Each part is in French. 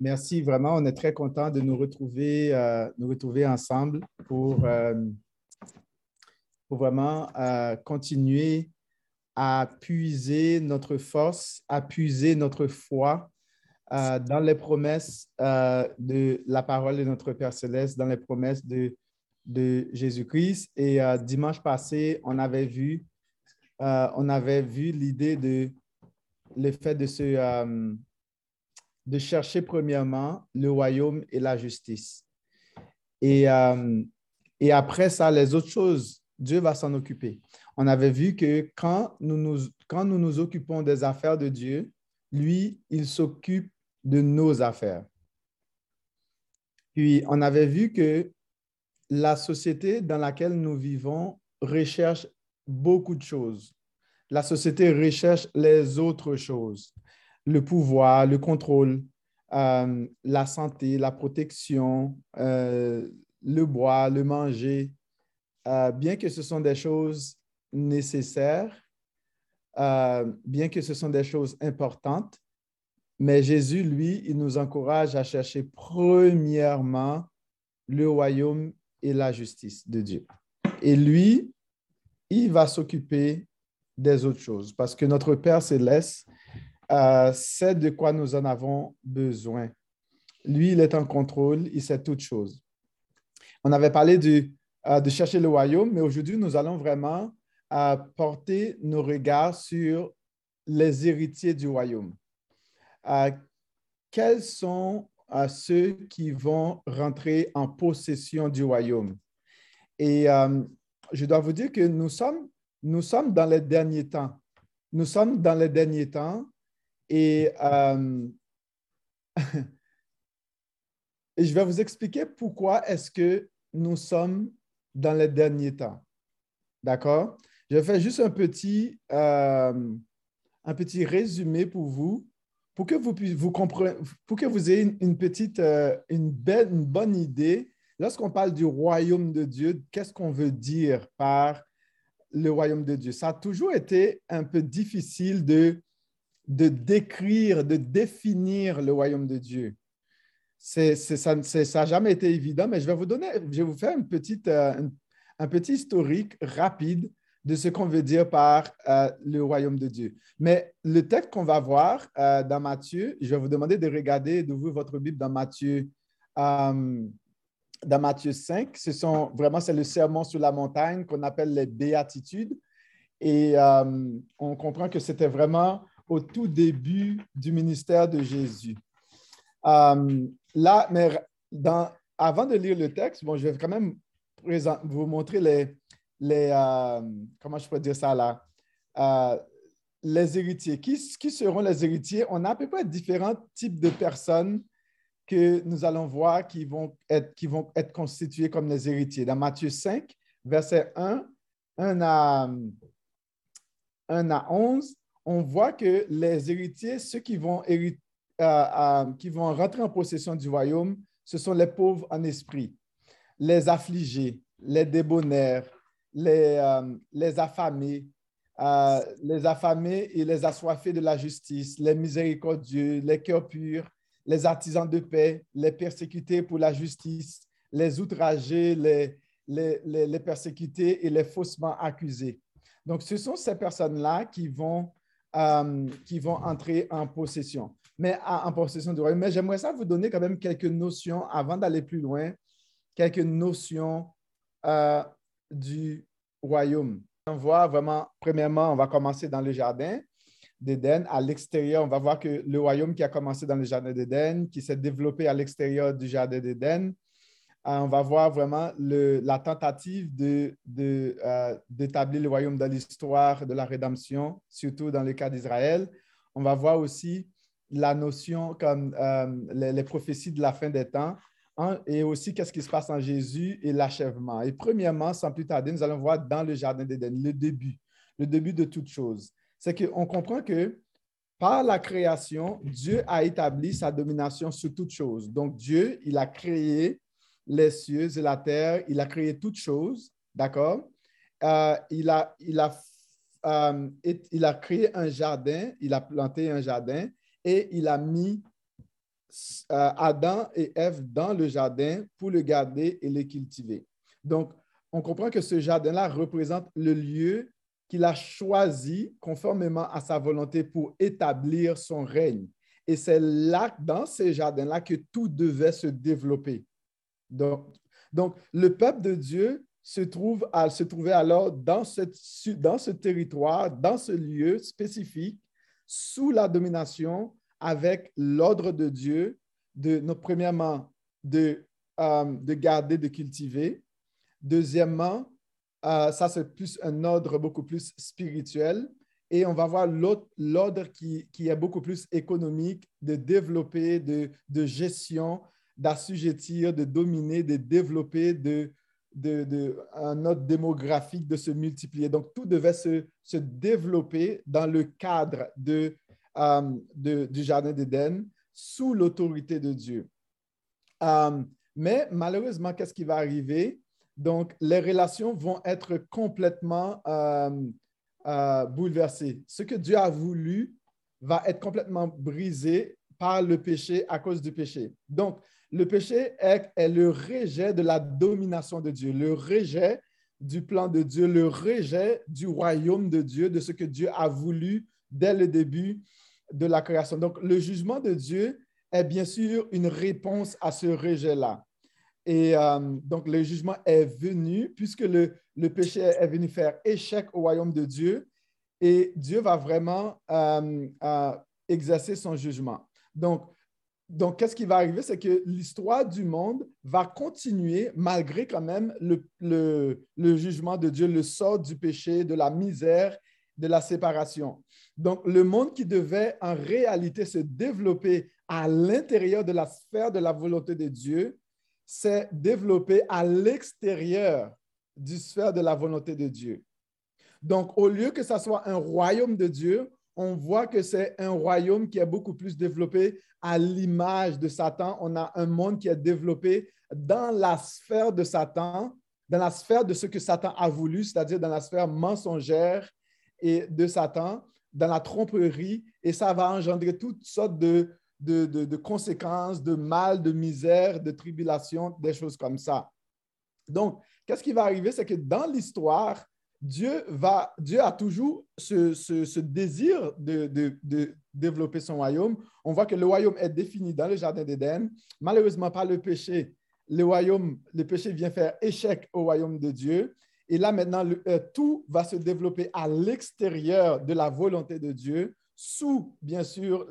Merci, vraiment. On est très content de nous retrouver, euh, nous retrouver ensemble pour, euh, pour vraiment euh, continuer à puiser notre force, à puiser notre foi dans les promesses de la parole de notre Père Céleste, dans les promesses de, de Jésus-Christ. Et dimanche passé, on avait vu, on avait vu l'idée de le fait de se de chercher premièrement le royaume et la justice. Et, euh, et après ça, les autres choses, Dieu va s'en occuper. On avait vu que quand nous nous, quand nous nous occupons des affaires de Dieu, lui, il s'occupe de nos affaires. Puis, on avait vu que la société dans laquelle nous vivons recherche beaucoup de choses. La société recherche les autres choses le pouvoir, le contrôle, euh, la santé, la protection, euh, le boire, le manger, euh, bien que ce sont des choses nécessaires, bien que ce sont des choses importantes, mais Jésus, lui, il nous encourage à chercher premièrement le royaume et la justice de Dieu. Et lui, il va s'occuper des autres choses parce que notre Père céleste, euh, c'est de quoi nous en avons besoin. Lui, il est en contrôle, il sait toutes choses. On avait parlé de, euh, de chercher le royaume, mais aujourd'hui, nous allons vraiment euh, porter nos regards sur les héritiers du royaume. quels sont ceux qui vont rentrer en possession du royaume? Et je dois vous dire que nous sommes, nous sommes dans les derniers temps. Nous sommes dans les derniers temps et, euh, et je vais vous expliquer pourquoi est-ce que nous sommes dans les derniers temps. D'accord? Je vais juste un petit, euh, un petit résumé pour vous, pour que vous, vous pour que vous ayez une, petite, euh, une, belle, une bonne idée. Lorsqu'on parle du royaume de Dieu, qu'est-ce qu'on veut dire par le royaume de Dieu? Ça a toujours été un peu difficile de de décrire, de définir le royaume de Dieu. C'est, ça n'a jamais été évident, mais je vais vous donner, je vais vous faire une petite, euh, un, petit historique rapide de ce qu'on veut dire par euh, le royaume de Dieu. Mais le texte qu'on va voir euh, dans Matthieu, je vais vous demander de regarder, d'ouvrir votre Bible dans Matthieu, dans Matthieu 5. Ce sont vraiment, c'est le sermon sur la montagne qu'on appelle les béatitudes. Et on comprend que c'était vraiment au tout début du ministère de Jésus. Euh, là, mais dans, avant de lire le texte, bon, je vais quand même vous montrer les, les euh, comment je peux dire ça là, euh, les héritiers. Qui, qui seront les héritiers? On a à peu près différents types de personnes que nous allons voir qui vont être, qui vont être constitués comme les héritiers. Dans Matthieu 5, verset 1, 1 à, 1 à 11, on voit que les héritiers, ceux qui vont, euh, euh, qui vont rentrer en possession du royaume, ce sont les pauvres en esprit, les affligés, les débonnaires, les, euh, les affamés, les affamés et les assoiffés de la justice, les miséricordieux, les cœurs purs, les artisans de paix, les persécutés pour la justice, les outragés, les, les, les persécutés et les faussement accusés. Donc, ce sont ces personnes-là qui vont euh, qui vont entrer en possession, mais en possession du royaume. Mais j'aimerais ça vous donner quand même quelques notions avant d'aller plus loin, quelques notions euh, du royaume. On voit vraiment, premièrement, on va commencer dans le jardin d'Éden. À l'extérieur, on va voir que le royaume qui a commencé dans le jardin d'Éden, qui s'est développé à l'extérieur du jardin d'Éden, on va voir vraiment la tentative d'établir de, euh, le royaume dans l'histoire de la rédemption, surtout dans le cas d'Israël. On va voir aussi la notion comme euh, les, prophéties de la fin des temps hein, et aussi qu'est-ce qui se passe en Jésus et l'achèvement. Et premièrement, sans plus tarder, nous allons voir dans le Jardin d'Éden le début, le début de toute chose. C'est qu'on comprend que par la création, Dieu a établi sa domination sur toute chose. Donc Dieu, il a créé les cieux et la terre, il a créé toutes choses, d'accord? Euh, il, a, il, a, euh, il a créé un jardin, il a planté un jardin et il a mis euh, Adam et Ève dans le jardin pour le garder et le cultiver. Donc, on comprend que ce jardin-là représente le lieu qu'il a choisi conformément à sa volonté pour établir son règne. Et c'est là, dans ces jardins-là, que tout devait se développer. Donc, le peuple de Dieu se, trouve à, se trouvait alors dans, dans ce territoire, dans ce lieu spécifique, sous la domination, avec l'ordre de Dieu, de, premièrement, de, euh, de garder, de cultiver. Deuxièmement, euh, ça c'est plus un ordre beaucoup plus spirituel. Et on va voir l'ordre qui, qui, est beaucoup plus économique, de développer, de, de gestion, d'assujettir, de dominer, de développer, de, de, un ordre démographique, de se multiplier. Donc, tout devait se, se développer dans le cadre de, euh, de du Jardin d'Éden sous l'autorité de Dieu. Euh, mais malheureusement, qu'est-ce qui va arriver? Donc, les relations vont être complètement euh, bouleversées. Ce que Dieu a voulu va être complètement brisé par le péché à cause du péché. Donc, le péché est, le rejet de la domination de Dieu, le rejet du plan de Dieu, le rejet du royaume de Dieu, de ce que Dieu a voulu dès le début de la création. Donc, le jugement de Dieu est bien sûr une réponse à ce rejet-là. Et euh, donc, le jugement est venu puisque le, péché est venu faire échec au royaume de Dieu et Dieu va vraiment euh, euh, exercer son jugement. Donc, donc, qu'est-ce qui va arriver? C'est que l'histoire du monde va continuer malgré quand même le, le, jugement de Dieu, le sort du péché, de la misère, de la séparation. Donc, le monde qui devait en réalité se développer à l'intérieur de la sphère de la volonté de Dieu, s'est développé à l'extérieur du sphère de la volonté de Dieu. Donc, au lieu que ce soit un royaume de Dieu, on voit que c'est un royaume qui est beaucoup plus développé à l'image de Satan. On a un monde qui est développé dans la sphère de Satan, dans la sphère de ce que Satan a voulu, c'est-à-dire dans la sphère mensongère et de Satan, dans la tromperie, et ça va engendrer toutes sortes de, de, de conséquences, de mal, de misère, de tribulation, des choses comme ça. Donc, qu'est-ce qui va arriver? C'est que dans l'histoire, Dieu, va, Dieu a toujours ce, désir de, développer son royaume. On voit que le royaume est défini dans le Jardin d'Éden. Malheureusement, par le péché, le royaume, le péché vient faire échec au royaume de Dieu. Et là, maintenant, euh, tout va se développer à l'extérieur de la volonté de Dieu, sous, bien sûr,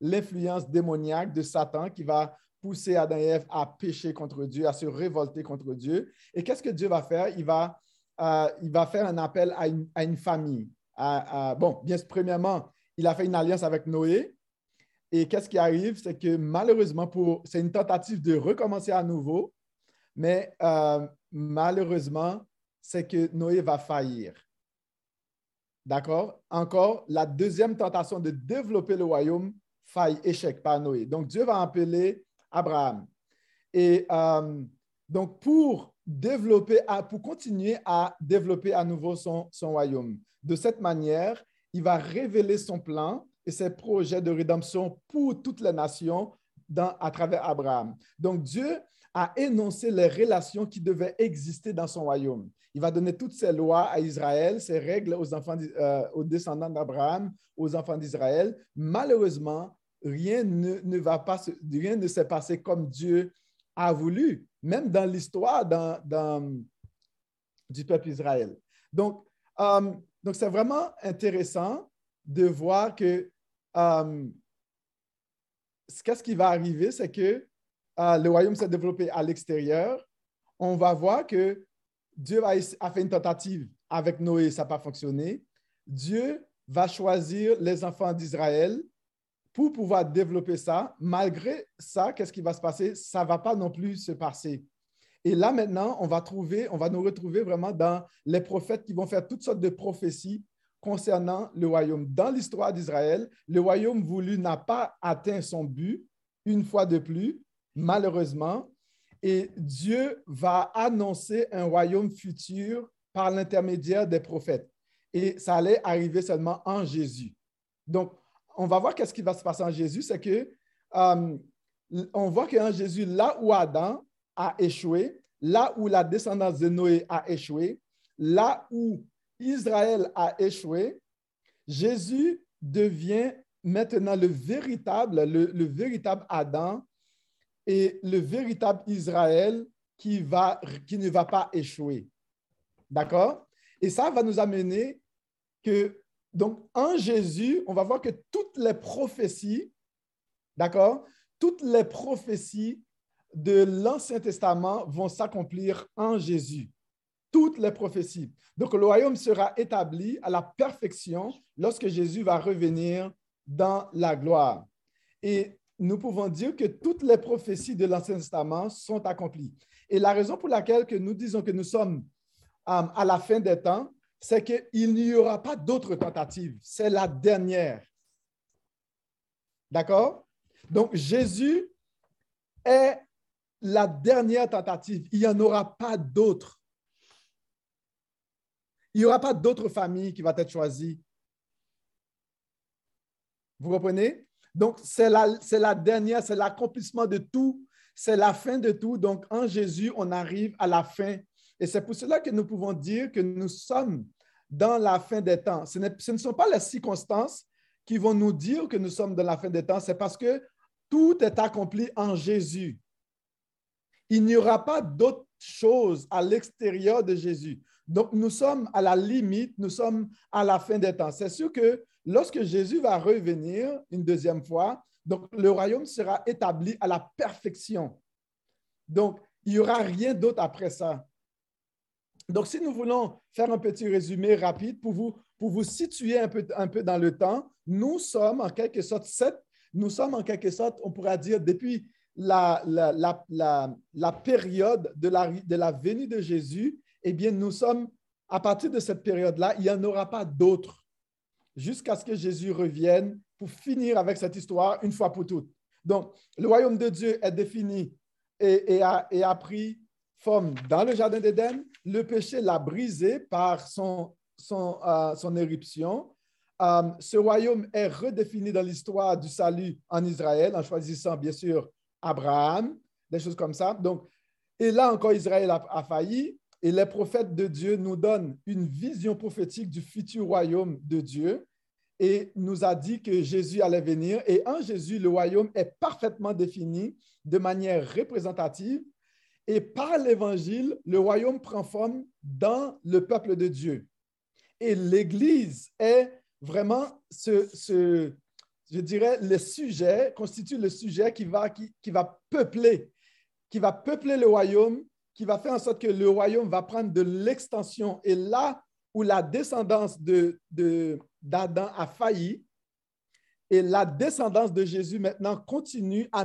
l'influence démoniaque de Satan qui va pousser Adam et Ève à pécher contre Dieu, à se révolter contre Dieu. Et qu'est-ce que Dieu va faire? Il va euh, il va faire un appel à une, famille. bon, bien premièrement, il a fait une alliance avec Noé. Et qu'est-ce qui arrive? C'est que malheureusement, pour, c'est une tentative de recommencer à nouveau, mais euh, malheureusement, c'est que Noé va faillir. D'accord? Encore, la deuxième tentation de développer le royaume faille, échec par Noé. Donc, Dieu va appeler Abraham. Et euh, donc, pour développer, pour continuer à développer à nouveau son, son royaume. De cette manière, il va révéler son plan et ses projets de rédemption pour toutes les nations dans, à travers Abraham. Donc Dieu a énoncé les relations qui devaient exister dans son royaume. Il va donner toutes ses lois à Israël, ses règles aux, enfants, euh, aux descendants d'Abraham, aux enfants d'Israël. Malheureusement, rien ne, ne, va pas, rien ne s'est passé comme Dieu a voulu même dans l'histoire du peuple Israël. Donc, euh, donc c'est vraiment intéressant de voir que euh, qu'est-ce qui va arriver, c'est que euh, le royaume s'est développé à l'extérieur. On va voir que Dieu a fait une tentative avec Noé, ça n'a pas fonctionné. Dieu va choisir les enfants d'Israël pour pouvoir développer ça, malgré ça, qu'est-ce qui va se passer? Ça ne va pas non plus se passer. Et là, maintenant, on va, trouver, on va nous retrouver vraiment dans les prophètes qui vont faire toutes sortes de prophéties concernant le royaume. Dans l'histoire d'Israël, le royaume voulu n'a pas atteint son but une fois de plus, malheureusement, et Dieu va annoncer un royaume futur par l'intermédiaire des prophètes. Et ça allait arriver seulement en Jésus. Donc, on va voir qu'est-ce qui va se passer en Jésus, c'est que euh, on voit qu'en Jésus, là où Adam a échoué, là où la descendance de Noé a échoué, là où Israël a échoué, Jésus devient maintenant le véritable, le, véritable Adam et le véritable Israël qui, va, qui ne va pas échouer. D'accord? Et ça va nous amener que, donc, en Jésus, on va voir que toutes les prophéties, d'accord? Toutes les prophéties de l'Ancien Testament vont s'accomplir en Jésus. Toutes les prophéties. Donc, le royaume sera établi à la perfection lorsque Jésus va revenir dans la gloire. Et nous pouvons dire que toutes les prophéties de l'Ancien Testament sont accomplies. Et la raison pour laquelle que nous disons que nous sommes euh, à la fin des temps, c'est qu'il n'y aura pas d'autres tentatives. C'est la dernière. D'accord? Donc, Jésus est la dernière tentative. Il n'y en aura pas d'autres. Il n'y aura pas d'autres familles qui vont être choisies. Vous comprenez? Donc, c'est la, la dernière, c'est l'accomplissement de tout, c'est la fin de tout. Donc, en Jésus, on arrive à la fin. Et c'est pour cela que nous pouvons dire que nous sommes dans la fin des temps. Ce, ne sont pas les circonstances qui vont nous dire que nous sommes dans la fin des temps, c'est parce que tout est accompli en Jésus. Il n'y aura pas d'autre chose à l'extérieur de Jésus. Donc, nous sommes à la limite, nous sommes à la fin des temps. C'est sûr que lorsque Jésus va revenir une deuxième fois, donc le royaume sera établi à la perfection. Donc, il n'y aura rien d'autre après ça. Donc, si nous voulons faire un petit résumé rapide pour vous, pour vous situer un peu, un peu dans le temps, nous sommes en quelque sorte sept, nous sommes en quelque sorte, on pourra dire, depuis la, la, la, la période de la, de la venue de Jésus, eh bien, nous sommes, à partir de cette période-là, il n'y en aura pas d'autres jusqu'à ce que Jésus revienne pour finir avec cette histoire une fois pour toutes. Donc, le royaume de Dieu est défini et, a, et a, pris forme dans le Jardin d'Éden. Le péché l'a brisé par son, son, euh, son éruption. Euh, ce royaume est redéfini dans l'histoire du salut en Israël en choisissant bien sûr Abraham, des choses comme ça. Donc, et là encore, Israël a, failli. Et les prophètes de Dieu nous donnent une vision prophétique du futur royaume de Dieu et nous a dit que Jésus allait venir. Et en Jésus, le royaume est parfaitement défini de manière représentative. Et par l'évangile, le royaume prend forme dans le peuple de Dieu. Et l'Église est vraiment ce, je dirais, le sujet, constitue le sujet qui va, qui, qui va peupler, qui va peupler le royaume, qui va faire en sorte que le royaume va prendre de l'extension. Et là où la descendance de, d'Adam a failli, et la descendance de Jésus maintenant continue à,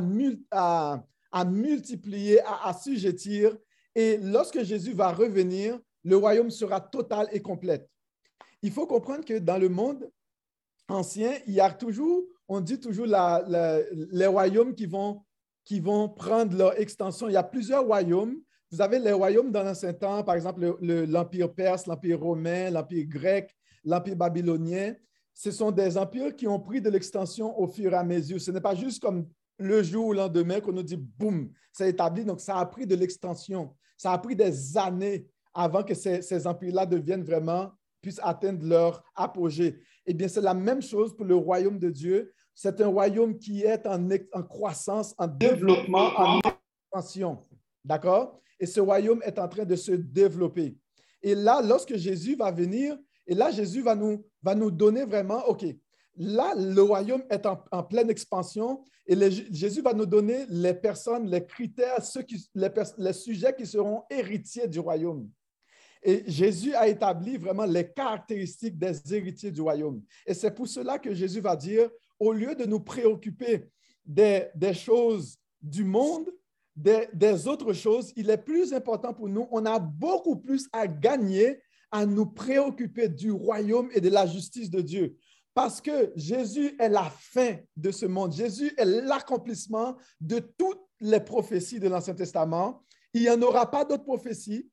à, à multiplier, à assujettir. Et lorsque Jésus va revenir, le royaume sera total et complet. Il faut comprendre que dans le monde ancien, il y a toujours, on dit toujours les royaumes qui vont, qui vont prendre leur extension. Il y a plusieurs royaumes. Vous avez les royaumes dans l'ancien temps, par exemple l'Empire perse, l'Empire romain, l'Empire grec, l'Empire babylonien. Ce sont des empires qui ont pris de l'extension au fur et à mesure. Ce n'est pas juste comme le jour ou le lendemain qu'on nous dit boum, c'est établi. Donc, ça a pris de l'extension. Ça a pris des années avant que ces, ces empires-là deviennent vraiment, puissent atteindre leur apogée. Eh bien, c'est la même chose pour le royaume de Dieu. C'est un royaume qui est en, en croissance, en développement, en expansion. D'accord? Et ce royaume est en train de se développer. Et là, lorsque Jésus va venir, et là, Jésus va nous, va nous donner vraiment, OK, là, le royaume est en, pleine expansion et Jésus va nous donner les personnes, les critères, ceux les, sujets qui seront héritiers du royaume. Et Jésus a établi vraiment les caractéristiques des héritiers du royaume. Et c'est pour cela que Jésus va dire, au lieu de nous préoccuper des, choses du monde, des, autres choses, il est plus important pour nous, on a beaucoup plus à gagner à nous préoccuper du royaume et de la justice de Dieu. Parce que Jésus est la fin de ce monde. Jésus est l'accomplissement de toutes les prophéties de l'Ancien Testament. Il n'y en aura pas d'autres prophéties.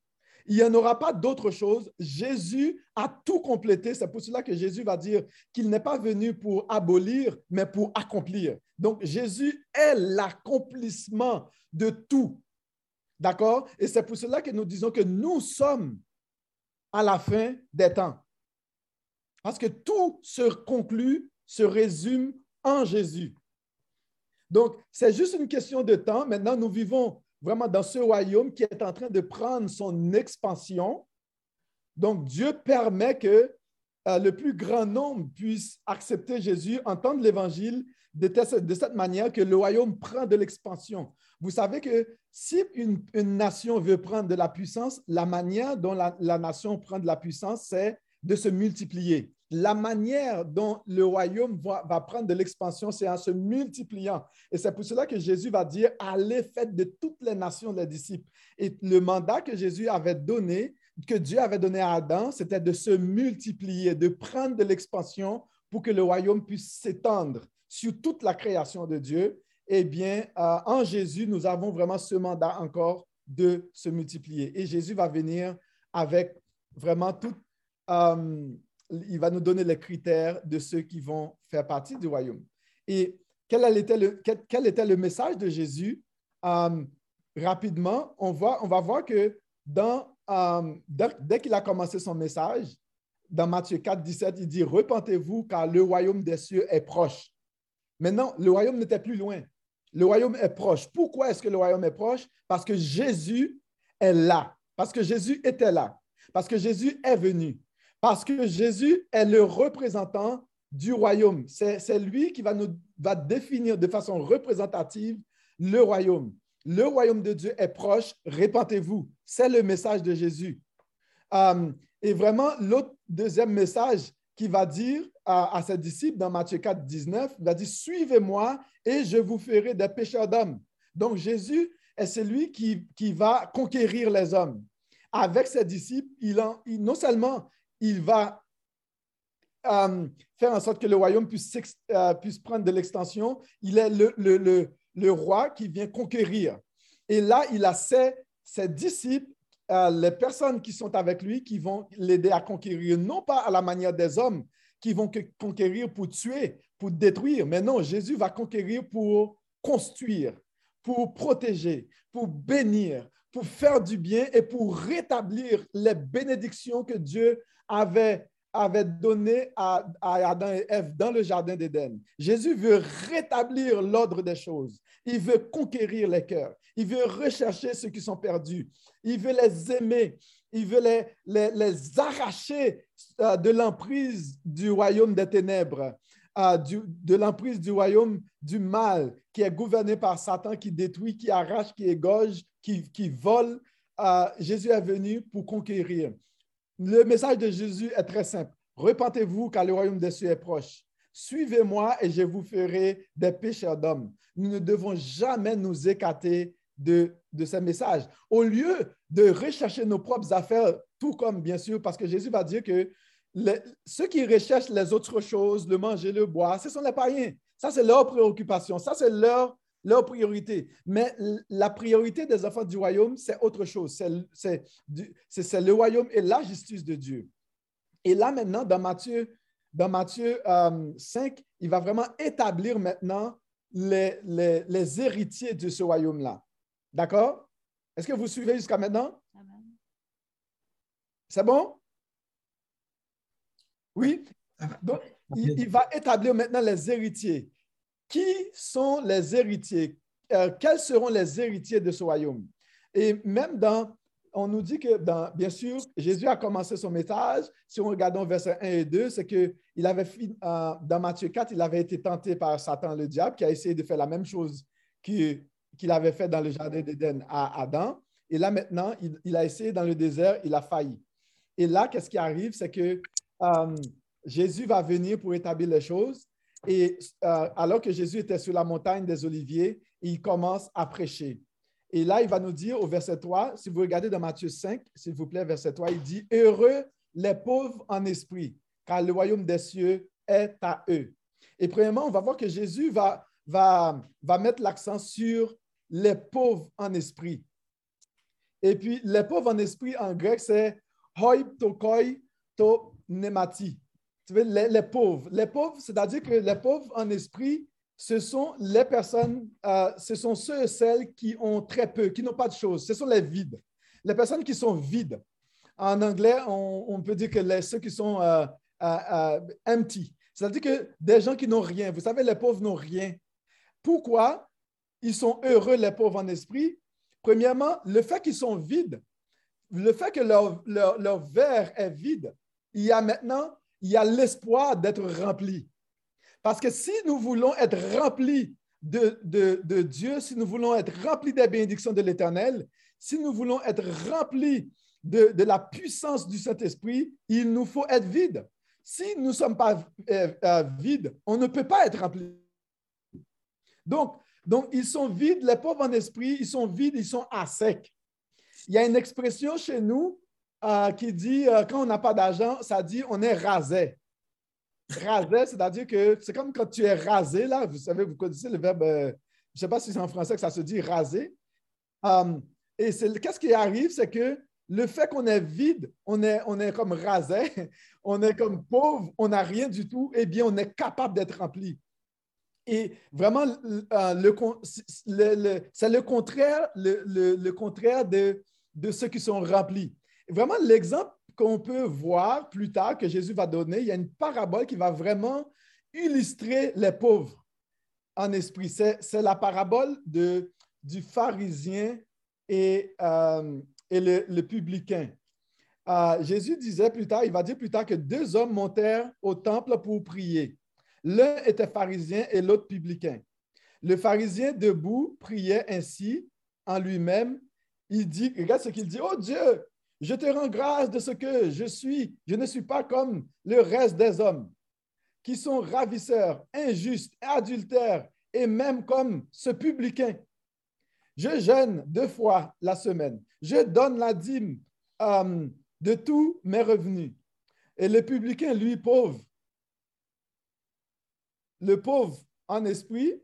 Il n'y en aura pas d'autre chose. Jésus a tout complété. C'est pour cela que Jésus va dire qu'il n'est pas venu pour abolir, mais pour accomplir. Donc, Jésus est l'accomplissement de tout. D'accord? Et c'est pour cela que nous disons que nous sommes à la fin des temps. Parce que tout se conclut, se résume en Jésus. Donc, c'est juste une question de temps. Maintenant, nous vivons vraiment dans ce royaume qui est en train de prendre son expansion. Donc, Dieu permet que euh, le plus grand nombre puisse accepter Jésus, entendre l'Évangile de, de, cette manière que le royaume prend de l'expansion. Vous savez que si une, nation veut prendre de la puissance, la manière dont la nation prend de la puissance, c'est de se multiplier la manière dont le royaume va, prendre de l'expansion, c'est en se multipliant. Et c'est pour cela que Jésus va dire, allez, faites de toutes les nations les disciples. Et le mandat que Jésus avait donné, que Dieu avait donné à Adam, c'était de se multiplier, de prendre de l'expansion pour que le royaume puisse s'étendre sur toute la création de Dieu. Eh bien, euh, en Jésus, nous avons vraiment ce mandat encore de se multiplier. Et Jésus va venir avec vraiment tout... Euh, il va nous donner les critères de ceux qui vont faire partie du royaume. Et quel était le, message de Jésus? Euh, rapidement, on, va voir que euh, dès, qu'il a commencé son message, dans Matthieu 4, 17, il dit, Repentez-vous car le royaume des cieux est proche. Maintenant, le royaume n'était plus loin. Le royaume est proche. Pourquoi est-ce que le royaume est proche? Parce que Jésus est là. Parce que Jésus était là. Parce que Jésus est venu. Parce que Jésus est le représentant du royaume. C'est lui qui va, nous, va définir de façon représentative le royaume. Le royaume de Dieu est proche, répentez-vous. C'est le message de Jésus. Euh, et vraiment, l'autre deuxième message qu'il va dire à, ses disciples dans Matthieu 4, 19, il va dire, suivez-moi et je vous ferai des pécheurs d'hommes. Donc Jésus est celui qui, qui va conquérir les hommes. Avec ses disciples, il, en, non seulement il va euh, faire en sorte que le royaume puisse, euh, puisse prendre de l'extension. Il est le, le, le, roi qui vient conquérir. Et là, il a ses, ses disciples, euh, les personnes qui sont avec lui, qui vont l'aider à conquérir, non pas à la manière des hommes qui vont conquérir pour tuer, pour détruire, mais non, Jésus va conquérir pour construire, pour protéger, pour bénir, pour faire du bien et pour rétablir les bénédictions que Dieu avait, avait donné à, Adam et Ève dans le jardin d'Éden. Jésus veut rétablir l'ordre des choses. Il veut conquérir les cœurs. Il veut rechercher ceux qui sont perdus. Il veut les aimer. Il veut les, les, arracher euh, de l'emprise du royaume des ténèbres, de l'emprise du royaume du mal qui est gouverné par Satan, qui détruit, qui arrache, qui égorge, qui, qui vole. Euh, Jésus est venu pour conquérir. Le message de Jésus est très simple. Repentez-vous car le royaume des cieux est proche. Suivez-moi et je vous ferai des pécheurs d'hommes. Nous ne devons jamais nous écarter de, de ce message. Au lieu de rechercher nos propres affaires, tout comme bien sûr, parce que Jésus va dire que ceux qui recherchent les autres choses, le manger, le boire, ce sont les païens. Ça, c'est leur préoccupation. Ça, c'est leur leur priorité. Mais la priorité des enfants du royaume, c'est autre chose. C'est le royaume et la justice de Dieu. Et là, maintenant, dans Matthieu, dans Matthieu 5, euh, il va vraiment établir maintenant les, les, héritiers de ce royaume-là. D'accord? Est-ce que vous suivez jusqu'à maintenant? C'est bon? Oui? Donc, il va établir maintenant les héritiers. Qui sont les héritiers? Euh, quels seront les héritiers de ce royaume? Et même dans, on nous dit que, dans, bien sûr, Jésus a commencé son message. Si on regarde verset 1 et 2, c'est qu'il avait, euh, dans Matthieu 4, il avait été tenté par Satan, le diable, qui a essayé de faire la même chose qu'il avait fait dans le jardin d'Éden à Adam. Et là, maintenant, il, a essayé dans le désert, il a failli. Et là, qu'est-ce qui arrive? C'est que euh, Jésus va venir pour établir les choses. Et euh, alors que Jésus était sur la montagne des Oliviers, il commence à prêcher. Et là, il va nous dire au verset 3, si vous regardez dans Matthieu 5, s'il vous plaît, verset 3, il dit, Heureux les pauvres en esprit, car le royaume des cieux est à eux. Et premièrement, on va voir que Jésus va, va, va mettre l'accent sur les pauvres en esprit. Et puis, les pauvres en esprit en grec, c'est hoi tokoi to nemati. Les, pauvres. Les pauvres, c'est-à-dire que les pauvres en esprit, ce sont les personnes, euh, ce sont ceux et celles qui ont très peu, qui n'ont pas de choses. Ce sont les vides. Les personnes qui sont vides. En anglais, on, peut dire que les, ceux qui sont euh, euh, empty. C'est-à-dire que des gens qui n'ont rien. Vous savez, les pauvres n'ont rien. Pourquoi ils sont heureux, les pauvres en esprit? Premièrement, le fait qu'ils sont vides, le fait que leur, leur verre est vide, il y a maintenant, il y a l'espoir d'être rempli. Parce que si nous voulons être remplis de, Dieu, si nous voulons être remplis des bénédictions de l'Éternel, si nous voulons être remplis de, la puissance du Saint-Esprit, il nous faut être vide. Si nous ne sommes pas euh, euh, vides, on ne peut pas être remplis. Donc, donc, ils sont vides, les pauvres en esprit, ils sont vides, ils sont à sec. Il y a une expression chez nous euh, qui dit, quand on n'a pas d'argent, ça dit on est rasé. Rasé, c'est-à-dire que c'est comme quand tu es rasé, là, vous savez, vous connaissez le verbe, euh, je ne sais pas si c'est en français que ça se dit. Um, et qu'est-ce qui arrive, c'est que le fait qu'on est vide, on est, on est comme rasé, on est comme pauvre, on n'a rien du tout, eh bien, on est capable d'être rempli. Et vraiment, euh, c'est le contraire, le, contraire de, de ceux qui sont remplis. Vraiment, l'exemple qu'on peut voir plus tard que Jésus va donner, il y a une parabole qui va vraiment illustrer les pauvres en esprit. C'est la parabole de, du pharisien et, euh, et le, publicain. Euh, Jésus disait plus tard, il va dire plus tard que deux hommes montèrent au temple pour prier. L'un était pharisien et l'autre publicain. Le pharisien debout priait ainsi en lui-même. Il dit, regarde ce qu'il dit, oh Dieu, je te rends grâce de ce que je suis. Je ne suis pas comme le reste des hommes qui sont ravisseurs, injustes, adultères et même comme ce publicain. Je jeûne deux fois la semaine. Je donne la dîme euh, de tous mes revenus. Et le publicain, lui, pauvre, le pauvre en esprit,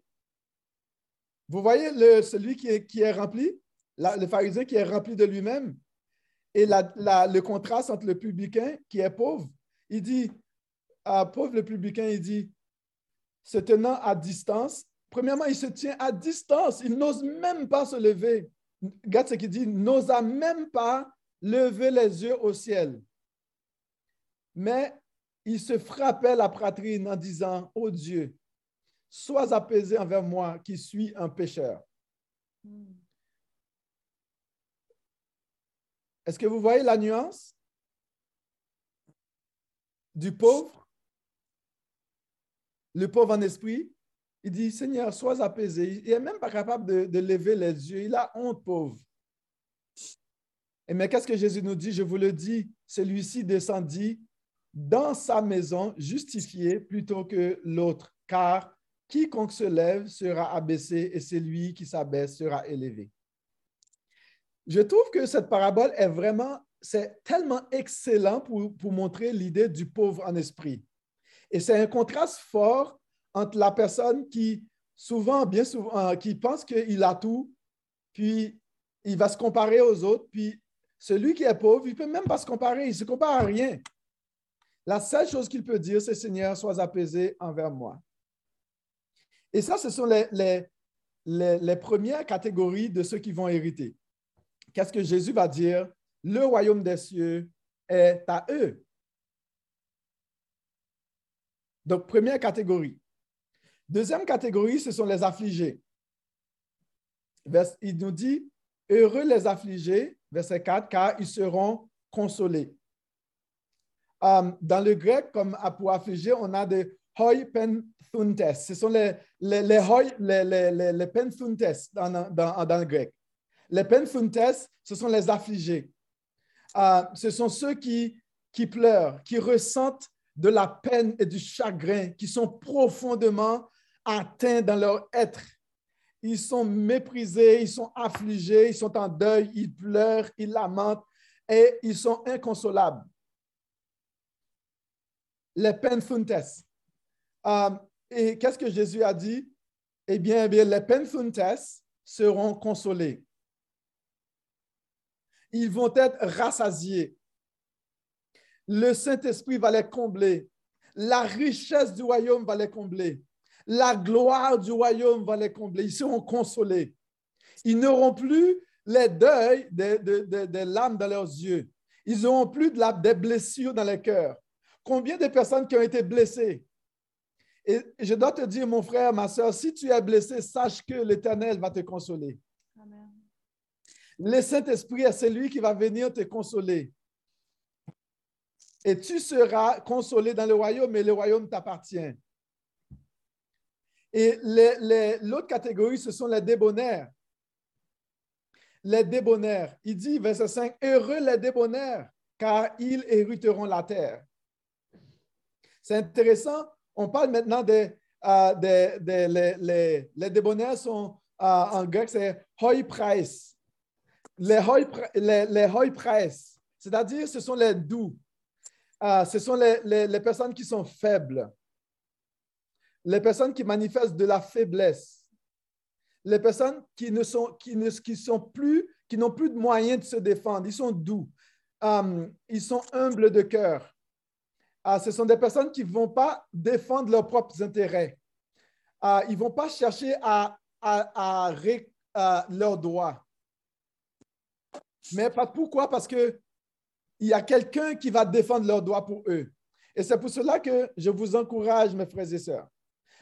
vous voyez celui qui est rempli, le pharisien qui est rempli de lui-même, et le contraste entre le publicain qui est pauvre, il dit, à pauvre le publicain, il dit, se tenant à distance, premièrement, il se tient à distance, il n'ose même pas se lever. Regarde ce qu'il dit, n'osa même pas lever les yeux au ciel. Mais il se frappait la poitrine en disant, ô oh Dieu, sois apaisé envers moi qui suis un pécheur. Hmm. Est-ce que vous voyez la nuance du pauvre? Le pauvre en esprit, il dit, Seigneur, sois apaisé. Il n'est même pas capable de, lever les yeux. Il a honte, pauvre. Et mais qu'est-ce que Jésus nous dit? Je vous le dis, celui-ci descendit dans sa maison justifié plutôt que l'autre, car quiconque se lève sera abaissé et celui qui s'abaisse sera élevé. Je trouve que cette parabole est vraiment, c'est tellement excellent pour, pour montrer l'idée du pauvre en esprit. Et c'est un contraste fort entre la personne qui, souvent, bien souvent, euh, qui pense qu'il a tout, puis il va se comparer aux autres, puis celui qui est pauvre, il ne peut même pas se comparer, il ne se compare à rien. La seule chose qu'il peut dire, c'est Seigneur, sois apaisé envers moi. Et ça, ce sont les, les, les premières catégories de ceux qui vont hériter qu'est-ce que Jésus va dire? Le royaume des cieux est à eux. Donc, première catégorie. Deuxième catégorie, ce sont les affligés. Il nous dit, heureux les affligés, verset 4, car ils seront consolés. Um, dans le grec, comme pour affliger, on a des hoi penthuntes. Ce sont les, les, les, les, penthuntes dans, dans le grec. Les penfuntes, ce sont les affligés. Euh, ce sont ceux qui, pleurent, qui ressentent de la peine et du chagrin, qui sont profondément atteints dans leur être. Ils sont méprisés, ils sont affligés, ils sont en deuil, ils pleurent, ils lamentent et ils sont inconsolables. Les penfuntes. Euh, et qu'est-ce que Jésus a dit? Eh bien, eh bien les penfuntes seront consolés. Ils vont être rassasiés. Le Saint-Esprit va les combler. La richesse du royaume va les combler. La gloire du royaume va les combler. Ils seront consolés. Ils n'auront plus les deuils des, larmes dans leurs yeux. Ils n'auront plus de des blessures dans les cœurs. Combien de personnes qui ont été blessées? Et je dois te dire, mon frère, ma soeur, si tu es blessé, sache que l'Éternel va te consoler. Le Saint-Esprit est celui qui va venir te consoler. Et tu seras consolé dans le royaume, et le royaume t'appartient. Et l'autre catégorie, ce sont les débonnaires. Les débonnaires. Il dit, verset 5, Heureux les débonnaires, car ils hériteront la terre. C'est intéressant. On parle maintenant des, euh, débonnaires euh, en grec, c'est hoi price. Les hoi, les, les price, c'est-à-dire ce sont les doux. Euh, ce sont les, les, personnes qui sont faibles les personnes qui manifestent de la faiblesse, les personnes qui ne sont, qui ne, qui sont plus, qui n'ont plus de moyens de se défendre, ils sont doux, um, ils sont humbles de cœur. Uh, ce sont des personnes qui ne vont pas défendre leurs propres intérêts. Ils ne vont pas chercher à, à, à, leurs droits. Mais pourquoi? Parce qu'il y a quelqu'un qui va défendre leurs droits pour eux. Et c'est pour cela que je vous encourage, mes frères et sœurs,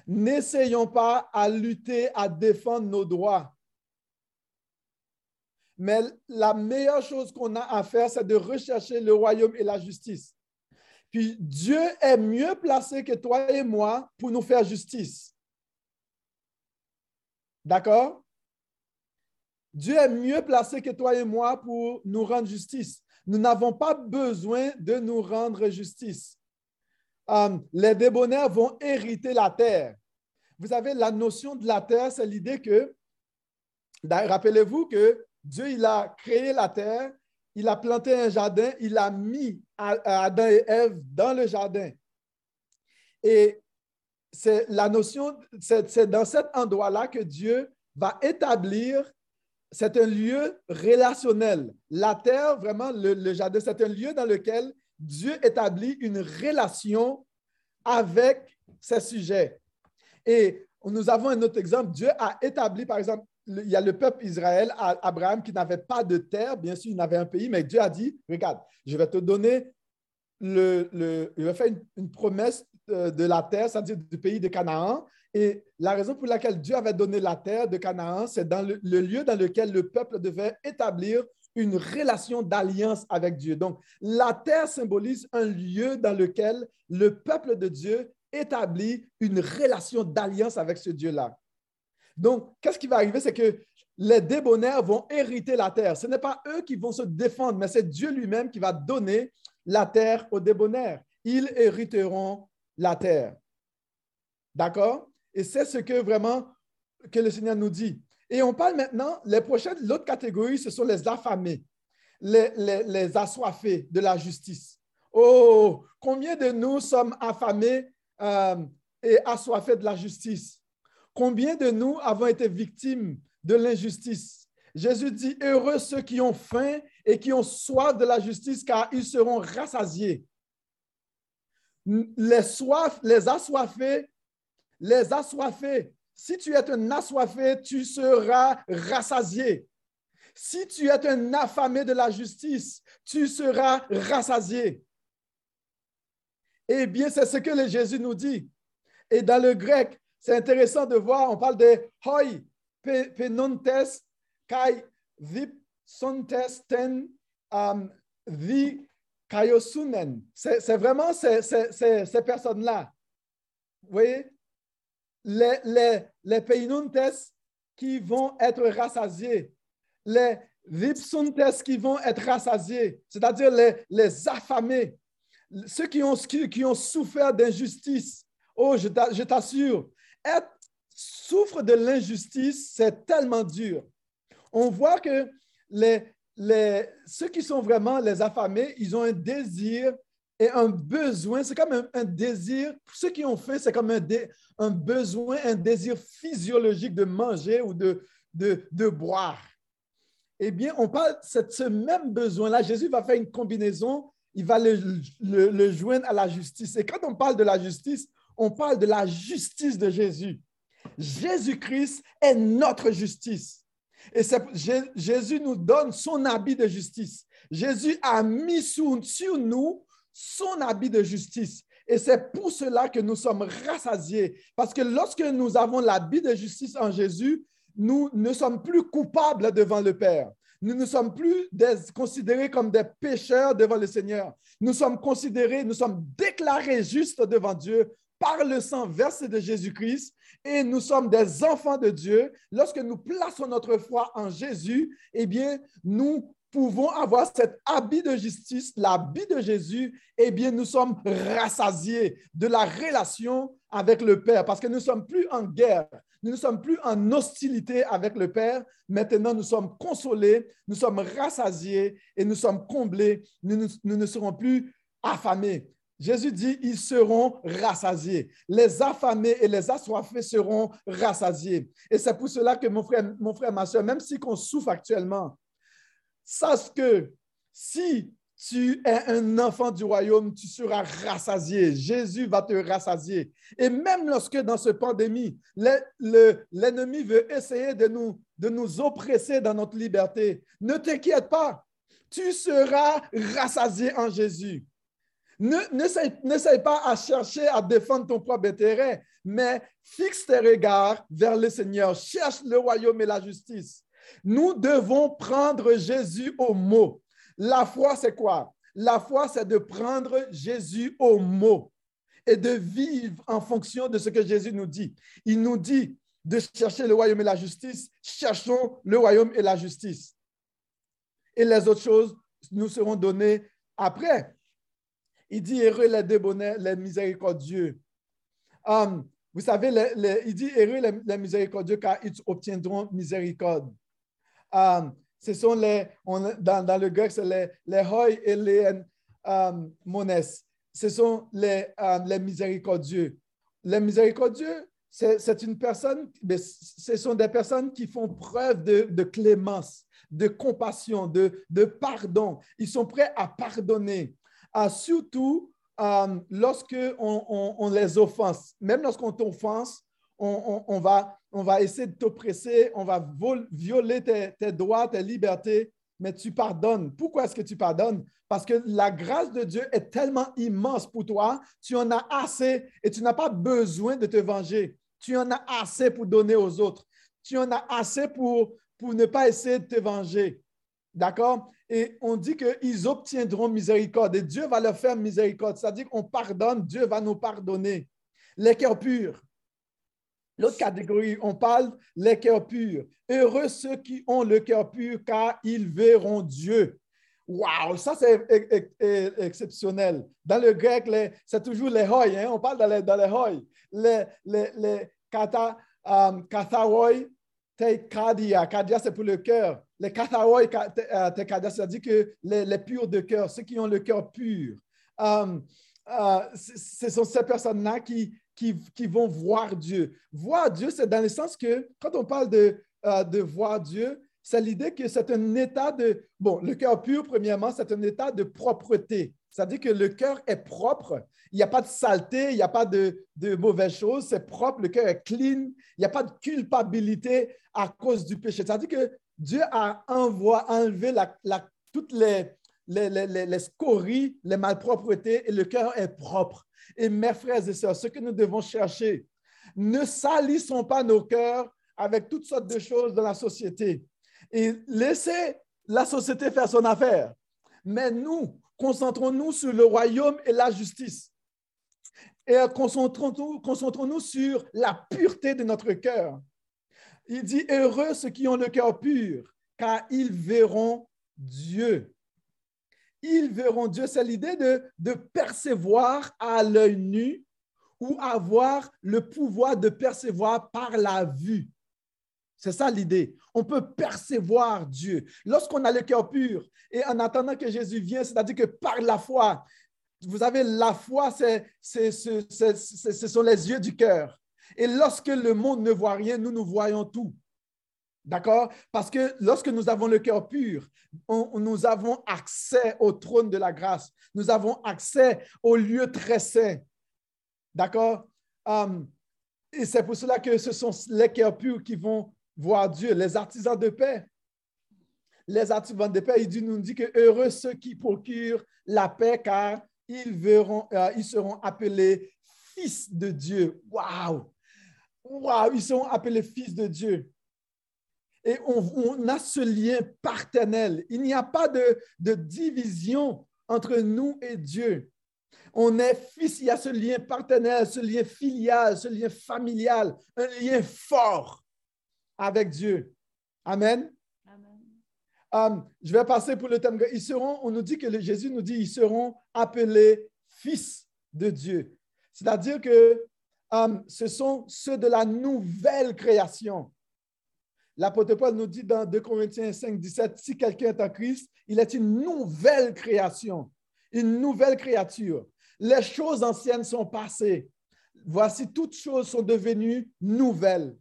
N'essayons pas à lutter, à défendre nos droits. Mais la meilleure chose qu'on a à faire, c'est de rechercher le royaume et la justice. Puis Dieu est mieux placé que toi et moi pour nous faire justice. D'accord? Dieu est mieux placé que toi et moi pour nous rendre justice. Nous n'avons pas besoin de nous rendre justice. Euh, les débonnaires vont hériter la terre. Vous savez, la notion de la terre, c'est l'idée que, rappelez-vous que Dieu, a créé la terre, il a planté un jardin, il a mis Adam et Ève dans le jardin. Et c'est la notion, c'est dans cet endroit-là que Dieu va établir, c'est un lieu relationnel. La terre, vraiment, le jardin, c'est un lieu dans lequel Dieu établit une relation avec ses sujets. Et nous avons un autre exemple. Dieu a établi, par exemple, il y a le peuple Israël, Abraham, qui n'avait pas de terre. Bien sûr, il n'avait un pays, mais Dieu a dit, regarde, je vais te donner le, je vais faire une, promesse euh, de, la terre, c'est-à-dire du pays de Canaan. Et la raison pour laquelle Dieu avait donné la terre de Canaan, c'est dans le, lieu dans lequel le peuple devait établir une relation d'alliance avec Dieu. Donc, la terre symbolise un lieu dans lequel le peuple de Dieu établit une relation d'alliance avec ce Dieu-là. Donc, qu'est-ce qui va arriver? C'est que les débonnaires vont hériter la terre. Ce n'est pas eux qui vont se défendre, mais c'est Dieu lui-même qui va donner la terre aux débonnaires. Ils hériteront la terre. D'accord? Et c'est ce que vraiment le Seigneur nous dit. Et on parle maintenant, les prochaines, l'autre catégorie, ce sont les affamés, les, assoiffés de la justice. Oh, combien de nous sommes affamés euh, et assoiffés de la justice? Combien de nous avons été victimes de l'injustice? Jésus dit, heureux ceux qui ont faim et qui ont soif de la justice, car ils seront rassasiés. Les soif, les assoiffés, les assoiffés si tu es un assoiffé, tu seras rassasié. Si tu es un affamé de la justice, tu seras rassasié. Eh bien, c'est ce que Jésus nous dit. Et dans le grec, c'est intéressant de voir, on parle de hoi, penontes, kai, vip, sontes, ten, vi, kaiosunen. C'est vraiment ces personnes-là. Vous voyez? Les, les, les qui vont être rassasiés, les vipsuntes qui vont être rassasiés, c'est-à-dire les, les affamés, ceux qui ont, qui, ont souffert d'injustice. Oh, je t'assure, être souffre de l'injustice, c'est tellement dur. On voit que les, les, ceux qui sont vraiment les affamés, ils ont un désir et un besoin, c'est comme un, désir, pour ceux qui ont faim, c'est comme un, un, besoin, un désir physiologique de manger ou de, de, de boire. eh bien, on parle de ce même besoin-là. Jésus va faire une combinaison, il va le, le, joindre à la justice. Et quand on parle de la justice, on parle de la justice de Jésus. Jésus-Christ est notre justice. Et Jésus nous donne son habit de justice. Jésus a mis sur, nous son habit de justice. Et c'est pour cela que nous sommes rassasiés. Parce que lorsque nous avons l'habit de justice en Jésus, nous ne sommes plus coupables devant le Père. Nous ne sommes plus considérés comme des pécheurs devant le Seigneur. Nous sommes considérés, nous sommes déclarés justes devant Dieu par le sang versé de Jésus-Christ et nous sommes des enfants de Dieu. Lorsque nous plaçons notre foi en Jésus, eh bien, nous pouvons avoir cet habit de justice, l'habit de Jésus, eh bien, nous sommes rassasiés de la relation avec le Père parce que nous ne sommes plus en guerre, nous ne sommes plus en hostilité avec le Père. Maintenant, nous sommes consolés, nous sommes rassasiés et nous sommes comblés. Nous, ne serons plus affamés. Jésus dit, ils seront rassasiés. Les affamés et les assoiffés seront rassasiés. Et c'est pour cela que mon frère, mon frère, ma soeur, même si on souffre actuellement, sache que si tu es un enfant du royaume, tu seras rassasié. Jésus va te rassasier. Et même lorsque dans cette pandémie, l'ennemi veut essayer de nous, de nous oppresser dans notre liberté, ne t'inquiète pas. Tu seras rassasié en Jésus. N'essaie pas à chercher à défendre ton propre intérêt, mais fixe tes regards vers le Seigneur. Cherche le royaume et la justice. Nous devons prendre Jésus au mot. La foi, c'est quoi? La foi, c'est de prendre Jésus au mot et de vivre en fonction de ce que Jésus nous dit. Il nous dit de chercher le royaume et la justice. Cherchons le royaume et la justice. Et les autres choses nous seront données après. Il dit heureux les débonnés, les miséricordieux. Um, vous savez, il dit heureux les, miséricordieux car ils obtiendront miséricorde. Um, ce sont les, dans, le grec, c'est les, les et les um, mones. Ce sont les, um, les miséricordieux. Les miséricordieux, c'est une personne, ce sont des personnes qui font preuve de, clémence, de compassion, de, de, pardon. Ils sont prêts à pardonner, à surtout lorsque on, on, les offense. Même lorsqu'on t'offense, on, va, essayer de t'oppresser, on va violer tes, droits, tes libertés, mais tu pardonnes. Pourquoi est-ce que tu pardonnes? Parce que la grâce de Dieu est tellement immense pour toi, tu en as assez et tu n'as pas besoin de te venger. Tu en as assez pour donner aux autres. Tu en as assez pour, pour ne pas essayer de te venger. D'accord? Et on dit qu'ils obtiendront miséricorde et Dieu va leur faire miséricorde. C'est-à-dire qu'on pardonne, Dieu va nous pardonner. Les cœurs purs. L'autre catégorie, on parle les cœurs purs. Heureux ceux qui ont le cœur pur, car ils verront Dieu. Wow, ça c'est exceptionnel. Dans le grec, c'est toujours les hoi, hein? on parle dans les, dans les hoi. Les, les, les kata, um, te kadia. C'est pour le cœur. Les katharoi, te kadia, c'est-à-dire que les, les, purs de cœur, ceux qui ont le cœur pur. Um, uh, ce sont ces personnes-là qui, qui, vont voir Dieu. Voir Dieu, c'est dans le sens que quand on parle de, euh, de voir Dieu, c'est l'idée que c'est un état de... Bon, le cœur pur, premièrement, c'est un état de propreté. C'est-à-dire que le cœur est propre. Il n'y a pas de saleté, il n'y a pas de, de mauvaises choses. C'est propre, le cœur est clean. Il n'y a pas de culpabilité à cause du péché. C'est-à-dire que Dieu a enlevé la, la, toutes les, les, les, les, scories, les malpropretés et le cœur est propre. Et mes frères et sœurs, ce que nous devons chercher, ne salissons pas nos cœurs avec toutes sortes de choses dans la société et laissez la société faire son affaire. Mais nous, concentrons-nous sur le royaume et la justice. Et concentrons-nous concentrons sur la pureté de notre cœur. Il dit, heureux ceux qui ont le cœur pur, car ils verront Dieu ils verront Dieu. C'est l'idée de, percevoir à l'œil nu ou avoir le pouvoir de percevoir par la vue. C'est ça l'idée. On peut percevoir Dieu. Lorsqu'on a le cœur pur et en attendant que Jésus vienne, c'est-à-dire que par la foi, vous avez la foi, c'est, ce sont les yeux du cœur. Et lorsque le monde ne voit rien, nous, nous voyons tout. D'accord? Parce que lorsque nous avons le cœur pur, nous avons accès au trône de la grâce. Nous avons accès au lieu très saint. D'accord? Um, Et c'est pour cela que ce sont les cœurs purs qui vont voir Dieu, les artisans de paix. Les artisans de paix, il nous dit que heureux ceux qui procurent la paix, car ils, verront, euh, ils seront appelés fils de Dieu. Waouh! Waouh! Ils seront appelés fils de Dieu. Et on, a ce lien partenel. Il n'y a pas de, de division entre nous et Dieu. On est fils, il y a ce lien partenel, ce lien filial, ce lien familial, un lien fort avec Dieu. Amen. Um, je vais passer pour le thème. Ils seront, on nous dit que Jésus nous dit, ils seront appelés fils de Dieu. C'est-à-dire que um, ce sont ceux de la nouvelle création. L'apôtre Paul nous dit dans 2 Corinthiens 5, 17, si quelqu'un est en Christ, il est une nouvelle création, une nouvelle créature. Les choses anciennes sont passées. Voici, toutes choses sont devenues nouvelles.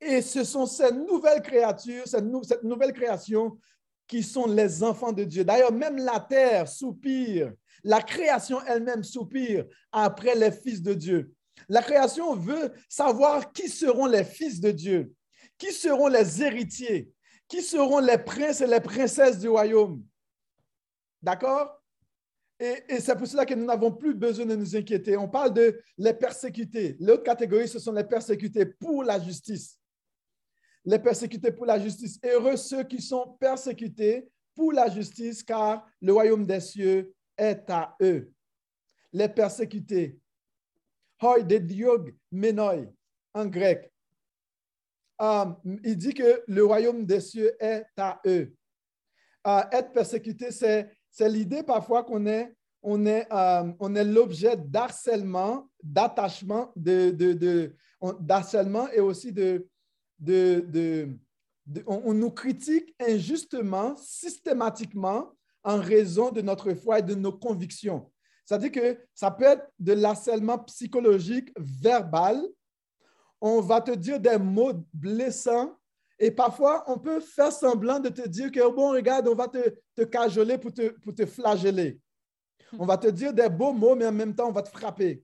Et ce sont ces nouvelles créatures, cette, cette nouvelle création qui sont les enfants de Dieu. D'ailleurs, même la terre soupire, la création elle-même soupire après les fils de Dieu. La création veut savoir qui seront les fils de Dieu, qui seront les héritiers, qui seront les princes et les princesses du royaume. D'accord? Et, c'est pour cela que nous n'avons plus besoin de nous inquiéter. On parle de les persécutés. L'autre catégorie, ce sont les persécutés pour la justice les persécutés pour la justice. Heureux ceux qui sont persécutés pour la justice, car le royaume des cieux est à eux. Les persécutés. Hoi de diog menoi en grec. Um, il dit que le royaume des cieux est à eux. Uh, être persécuté, c'est, l'idée parfois qu'on est, on est, um, l'objet d'harcèlement, d'attachement, de, d'harcèlement et aussi de, on, nous critique injustement, systématiquement, en raison de notre foi et de nos convictions. C'est-à-dire que ça peut être de l'harcèlement psychologique verbal. On va te dire des mots blessants et parfois on peut faire semblant de te dire que, bon, regarde, on va te, te cajoler pour te, pour te flageller. On va te dire des beaux mots, mais en même temps, on va te frapper.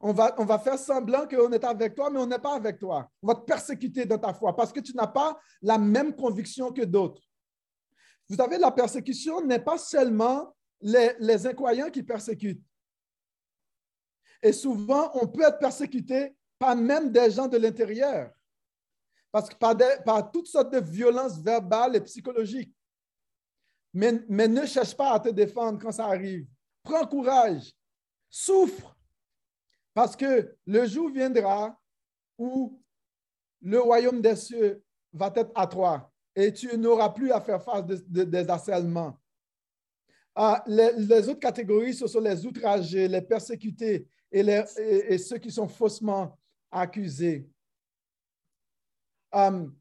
On va, on va faire semblant qu'on est avec toi, mais on n'est pas avec toi. On va te persécuter dans ta foi parce que tu n'as pas la même conviction que d'autres. Vous savez, la persécution n'est pas seulement les, incroyants qui persécutent. Et souvent, on peut être persécuté par même des gens de l'intérieur, parce par, toutes sortes de violences verbales et psychologiques. Mais, mais ne cherche pas à te défendre quand ça arrive. Prends courage, souffre, parce que le jour viendra où le royaume des cieux va être à toi et tu n'auras plus à faire face des harcèlements. Ah, les, autres catégories, ce sont les outragés, les persécutés et, ceux qui sont faussement accusés. Um,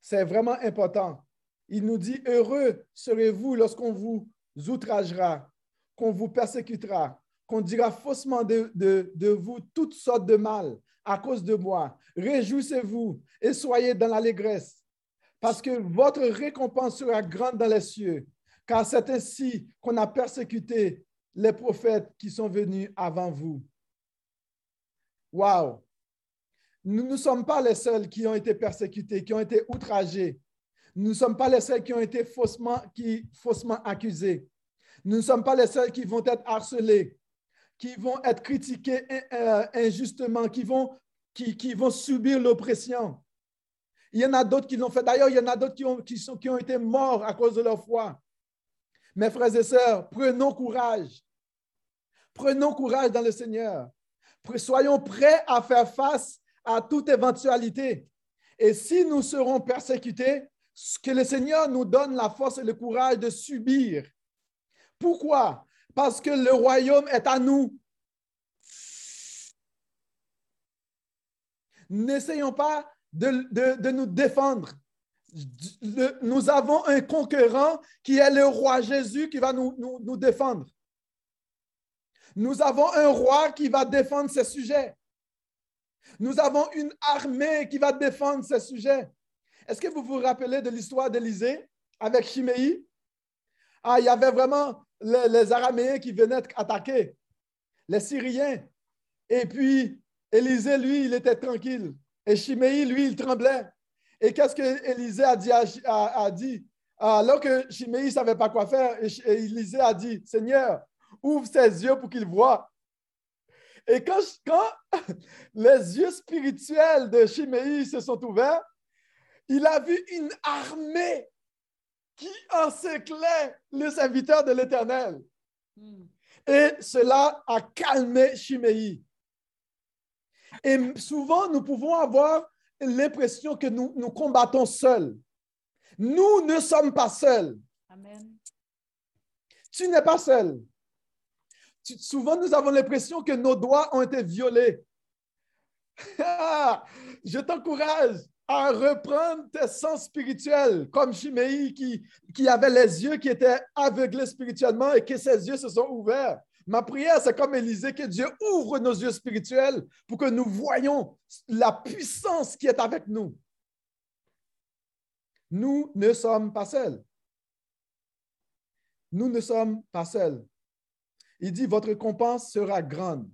c'est vraiment important. Il nous dit, heureux serez-vous lorsqu'on vous outragera, qu'on vous persécutera, qu'on dira faussement de, vous toutes sortes de mal à cause de moi. Réjouissez-vous et soyez dans l'allégresse, parce que votre récompense sera grande dans les cieux, car c'est ainsi qu'on a persécuté les prophètes qui sont venus avant vous. Wow! Nous ne sommes pas les seuls qui ont été persécutés, qui ont été outragés. Nous ne sommes pas les seuls qui ont été faussement, accusés. Nous ne sommes pas les seuls qui vont être harcelés qui vont être critiqués euh, injustement, qui vont, subir l'oppression. Il y en a d'autres qui l'ont fait. D'ailleurs, il y en a d'autres qui, sont, qui ont été morts à cause de leur foi. Mes frères et sœurs, prenons courage. Prenons courage dans le Seigneur. Soyons prêts à faire face à toute éventualité. Et si nous serons persécutés, que le Seigneur nous donne la force et le courage de subir. Pourquoi? parce que le royaume est à nous. N'essayons pas de, nous défendre. Nous avons un conquérant qui est le roi Jésus qui va nous, défendre. Nous avons un roi qui va défendre ses sujets. Nous avons une armée qui va défendre ce sujet. Est-ce que vous vous rappelez de l'histoire d'Élysée avec Chiméi? Ah, il y avait vraiment les, les Araméens qui venaient attaquer, les Syriens. Et puis, Élisée, lui, il était tranquille. Et Chiméi, lui, il tremblait. Et qu'est-ce que Élisée a dit, a, dit? Alors que Chiméi ne savait pas quoi faire, Élisée a dit, Seigneur, ouvre ses yeux pour qu'il voie. Et quand, quand les yeux spirituels de Chiméi se sont ouverts, il a vu une armée qui encerclait les serviteurs de l'Éternel. Hmm. Et cela a calmé Chiméi. Et souvent, nous pouvons avoir l'impression que nous, nous combattons seuls. Nous ne sommes pas seuls. Amen. Tu n'es pas seul. souvent, nous avons l'impression que nos doigts ont été violés. Je t'encourage à reprendre tes sens spirituels, comme Chiméi qui, qui avait les yeux qui étaient aveuglés spirituellement et que ses yeux se sont ouverts. Ma prière, c'est comme Élisée, que Dieu ouvre nos yeux spirituels pour que nous voyions la puissance qui est avec nous. Nous ne sommes pas seuls. Nous ne sommes pas seuls. Il dit, votre récompense sera grande.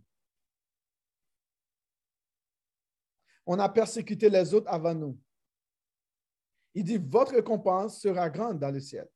on a persécuté les autres avant nous. Il dit, votre récompense sera grande dans le ciel.